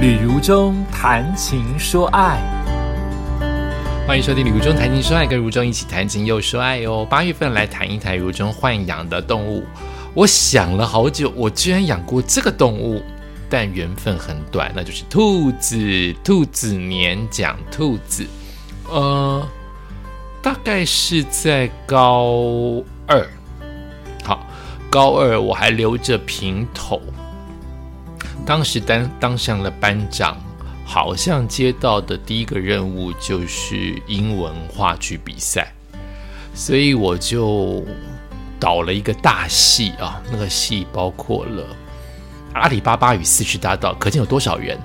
旅如中谈情说爱，欢迎收听《旅如中谈情说爱》，跟如中一起谈情又说爱哦。八月份来谈一谈如中豢养的动物。我想了好久，我居然养过这个动物，但缘分很短，那就是兔子。兔子年讲兔子，呃，大概是在高二。好，高二我还留着平头。当时当当上了班长，好像接到的第一个任务就是英文话剧比赛，所以我就导了一个大戏啊。那个戏包括了《阿里巴巴与四十大盗》，可见有多少人。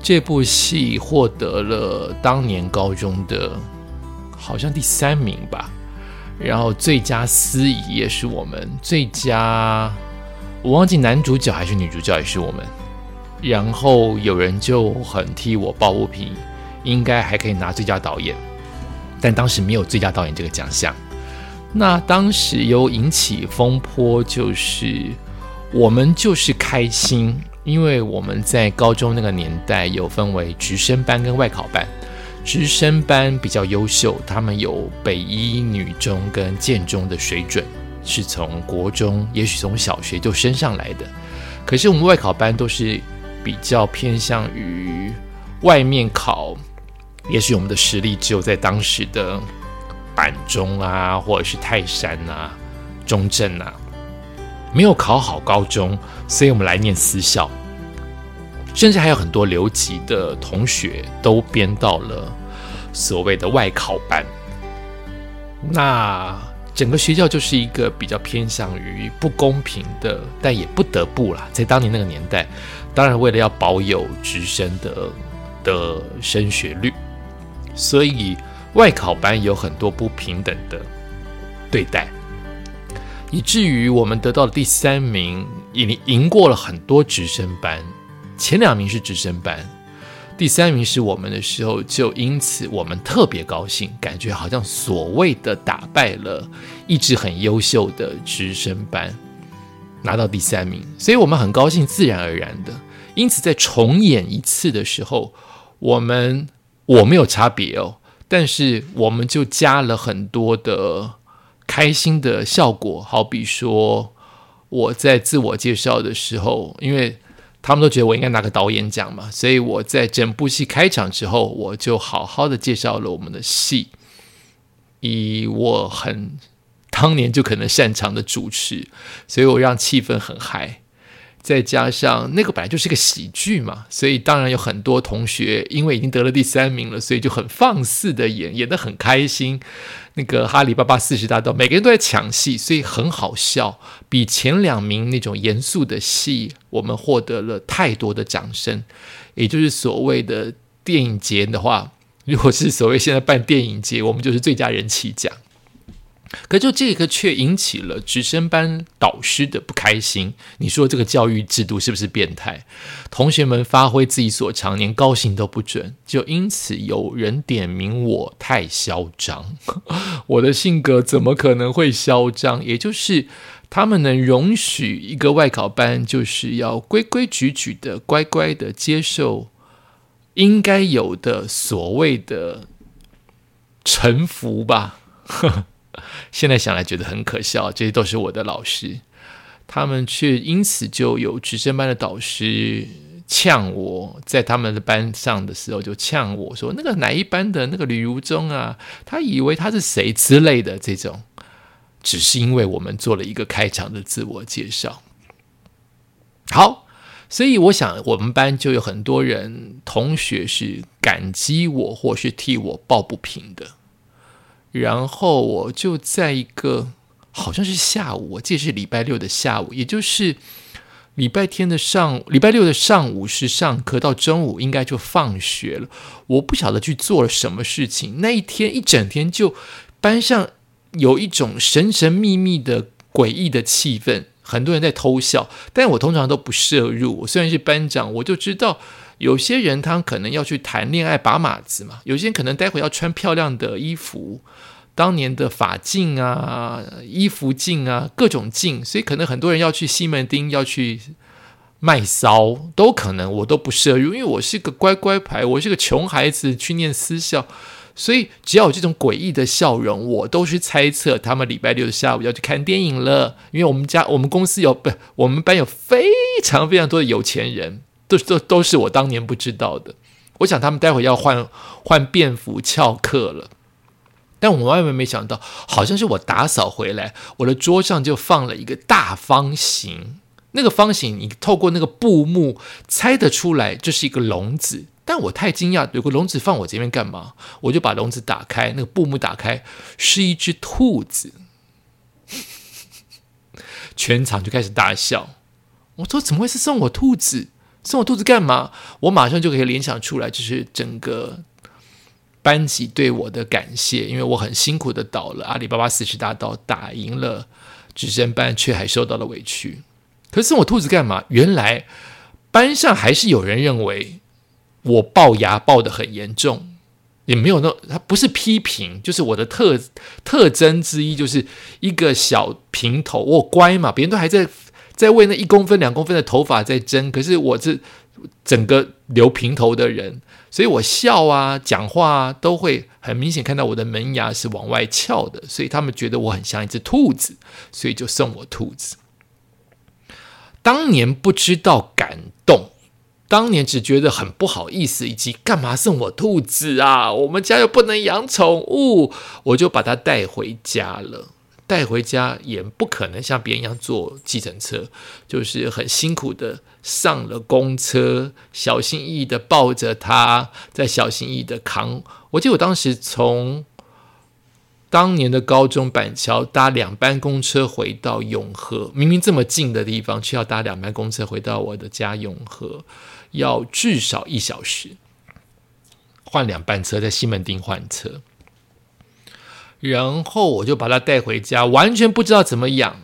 这部戏获得了当年高中的好像第三名吧，然后最佳司仪也是我们最佳。我忘记男主角还是女主角也是我们，然后有人就很替我抱不平，应该还可以拿最佳导演，但当时没有最佳导演这个奖项。那当时有引起风波，就是我们就是开心，因为我们在高中那个年代有分为直升班跟外考班，直升班比较优秀，他们有北一女中跟建中的水准。是从国中，也许从小学就升上来的。可是我们外考班都是比较偏向于外面考，也许我们的实力只有在当时的板中啊，或者是泰山啊、中正啊，没有考好高中，所以我们来念私校，甚至还有很多留级的同学都编到了所谓的外考班。那。整个学校就是一个比较偏向于不公平的，但也不得不啦。在当年那个年代，当然为了要保有直升的的升学率，所以外考班有很多不平等的对待，以至于我们得到了第三名，已经赢过了很多直升班，前两名是直升班。第三名是我们的时候，就因此我们特别高兴，感觉好像所谓的打败了一直很优秀的直升班，拿到第三名，所以我们很高兴，自然而然的。因此在重演一次的时候，我们我没有差别哦，但是我们就加了很多的开心的效果，好比说我在自我介绍的时候，因为。他们都觉得我应该拿个导演奖嘛，所以我在整部戏开场之后，我就好好的介绍了我们的戏，以我很当年就可能擅长的主持，所以我让气氛很嗨。再加上那个本来就是个喜剧嘛，所以当然有很多同学因为已经得了第三名了，所以就很放肆的演，演得很开心。那个哈利巴巴四十大盗，每个人都在抢戏，所以很好笑。比前两名那种严肃的戏，我们获得了太多的掌声。也就是所谓的电影节的话，如果是所谓现在办电影节，我们就是最佳人气奖。可就这个却引起了直升班导师的不开心。你说这个教育制度是不是变态？同学们发挥自己所长，连高兴都不准，就因此有人点名我太嚣张。我的性格怎么可能会嚣张？也就是他们能容许一个外考班，就是要规规矩矩的、乖乖的接受应该有的所谓的臣服吧。现在想来觉得很可笑，这些都是我的老师，他们却因此就有直升班的导师呛我，在他们的班上的时候就呛我说：“那个哪一班的那个吕如中啊，他以为他是谁之类的这种。”只是因为我们做了一个开场的自我介绍。好，所以我想我们班就有很多人同学是感激我，或是替我抱不平的。然后我就在一个好像是下午，我记得是礼拜六的下午，也就是礼拜天的上，礼拜六的上午是上课，到中午应该就放学了。我不晓得去做了什么事情，那一天一整天就班上有一种神神秘秘的诡异的气氛，很多人在偷笑，但我通常都不摄入。我虽然是班长，我就知道。有些人他可能要去谈恋爱把马子嘛，有些人可能待会要穿漂亮的衣服，当年的法镜啊、衣服镜啊、各种镜，所以可能很多人要去西门町要去卖骚都可能，我都不涉入，因为我是个乖乖牌，我是个穷孩子去念私校，所以只要有这种诡异的笑容，我都是猜测他们礼拜六的下午要去看电影了。因为我们家我们公司有不，我们班有非常非常多的有钱人，都都都是我当年不知道的。我想他们待会要换换便服翘课了，但我万万没想到，好像是我打扫回来，我的桌上就放了一个大方形。那个方形，你透过那个布幕猜得出来，这是一个笼子。但我太惊讶，有个笼子放我这边干嘛？我就把笼子打开，那个布幕打开，是一只兔子。全场就开始大笑。我说：“怎么会是送我兔子？送我兔子干嘛？”我马上就可以联想出来，就是整个班级对我的感谢，因为我很辛苦的倒了阿里巴巴四十大道，打赢了直升班，却还受到了委屈。可是送我兔子干嘛？原来班上还是有人认为我龅牙龅的很严重，也没有那他不是批评，就是我的特特征之一，就是一个小平头。我乖嘛，别人都还在在为那一公分两公分的头发在争，可是我是整个留平头的人，所以我笑啊讲话啊都会很明显看到我的门牙是往外翘的，所以他们觉得我很像一只兔子，所以就送我兔子。当年不知道感动，当年只觉得很不好意思，以及干嘛送我兔子啊？我们家又不能养宠物，我就把它带回家了。带回家也不可能像别人一样坐计程车，就是很辛苦的上了公车，小心翼翼的抱着它，再小心翼翼的扛。我记得我当时从。当年的高中板桥搭两班公车回到永和，明明这么近的地方，却要搭两班公车回到我的家永和，要至少一小时。换两班车，在西门町换车，然后我就把它带回家，完全不知道怎么养。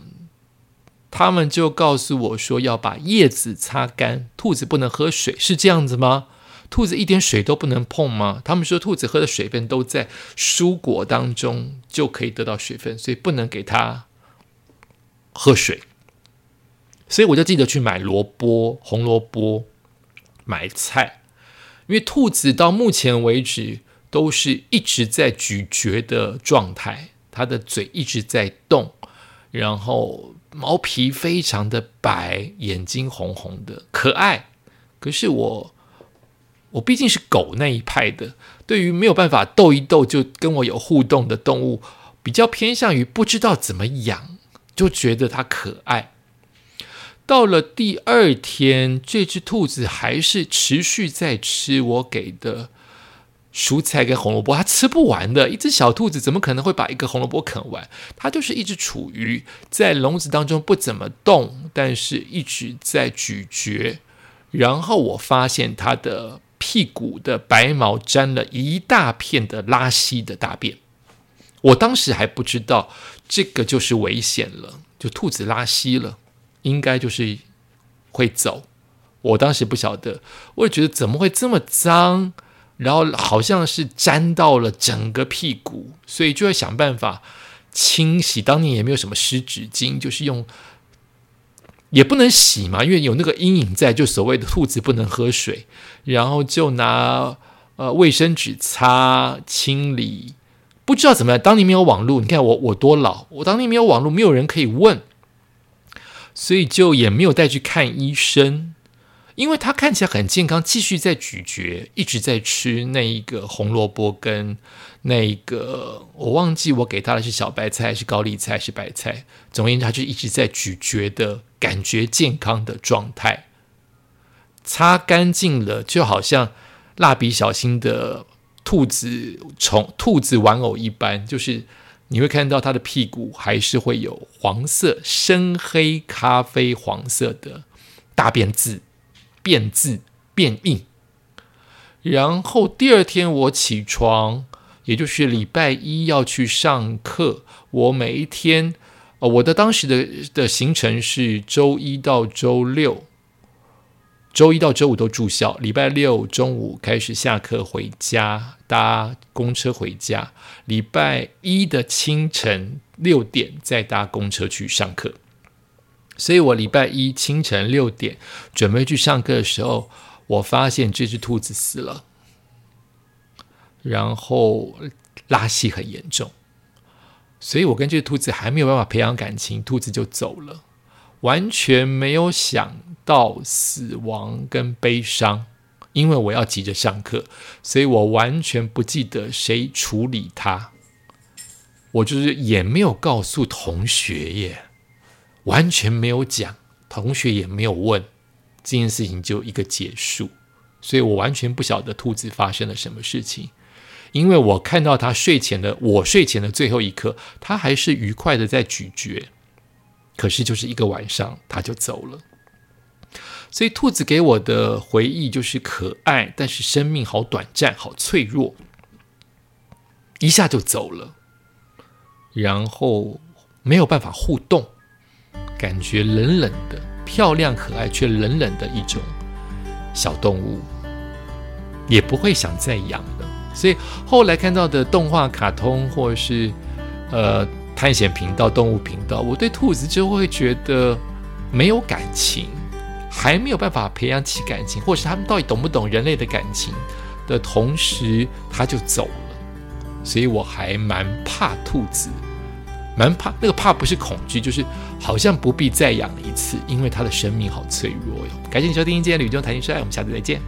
他们就告诉我说要把叶子擦干，兔子不能喝水，是这样子吗？兔子一点水都不能碰吗？他们说兔子喝的水分都在蔬果当中就可以得到水分，所以不能给它喝水。所以我就记得去买萝卜、红萝卜、买菜，因为兔子到目前为止都是一直在咀嚼的状态，它的嘴一直在动，然后毛皮非常的白，眼睛红红的，可爱。可是我。我毕竟是狗那一派的，对于没有办法逗一逗就跟我有互动的动物，比较偏向于不知道怎么养，就觉得它可爱。到了第二天，这只兔子还是持续在吃我给的蔬菜跟红萝卜，它吃不完的。一只小兔子怎么可能会把一个红萝卜啃完？它就是一直处于在笼子当中不怎么动，但是一直在咀嚼。然后我发现它的。屁股的白毛沾了一大片的拉稀的大便，我当时还不知道这个就是危险了，就兔子拉稀了，应该就是会走。我当时不晓得，我也觉得怎么会这么脏，然后好像是沾到了整个屁股，所以就要想办法清洗。当年也没有什么湿纸巾，就是用。也不能洗嘛，因为有那个阴影在，就所谓的兔子不能喝水，然后就拿呃卫生纸擦清理，不知道怎么样。当年没有网络，你看我我多老，我当年没有网络，没有人可以问，所以就也没有带去看医生。因为他看起来很健康，继续在咀嚼，一直在吃那一个红萝卜跟那一个，我忘记我给他的是小白菜还是高丽菜还是白菜。总而言之，他就一直在咀嚼的感觉健康的状态。擦干净了，就好像蜡笔小新的兔子虫、兔子玩偶一般，就是你会看到它的屁股还是会有黄色、深黑咖啡黄色的大便渍。变字变硬，然后第二天我起床，也就是礼拜一要去上课。我每一天，呃，我的当时的的行程是周一到周六，周一到周五都住校，礼拜六中午开始下课回家，搭公车回家。礼拜一的清晨六点再搭公车去上课。所以我礼拜一清晨六点准备去上课的时候，我发现这只兔子死了，然后拉稀很严重，所以我跟这只兔子还没有办法培养感情，兔子就走了，完全没有想到死亡跟悲伤，因为我要急着上课，所以我完全不记得谁处理它，我就是也没有告诉同学耶。完全没有讲，同学也没有问，这件事情就一个结束，所以我完全不晓得兔子发生了什么事情，因为我看到它睡前的我睡前的最后一刻，它还是愉快的在咀嚼，可是就是一个晚上，它就走了。所以兔子给我的回忆就是可爱，但是生命好短暂，好脆弱，一下就走了，然后没有办法互动。感觉冷冷的，漂亮可爱却冷冷的一种小动物，也不会想再养了。所以后来看到的动画、卡通，或是呃探险频道、动物频道，我对兔子就会觉得没有感情，还没有办法培养起感情，或是他们到底懂不懂人类的感情的同时，他就走了。所以我还蛮怕兔子。蛮怕，那个怕不是恐惧，就是好像不必再养一次，因为它的生命好脆弱哟。感谢你收听今天的《吕中谈心说爱》，我们下次再见。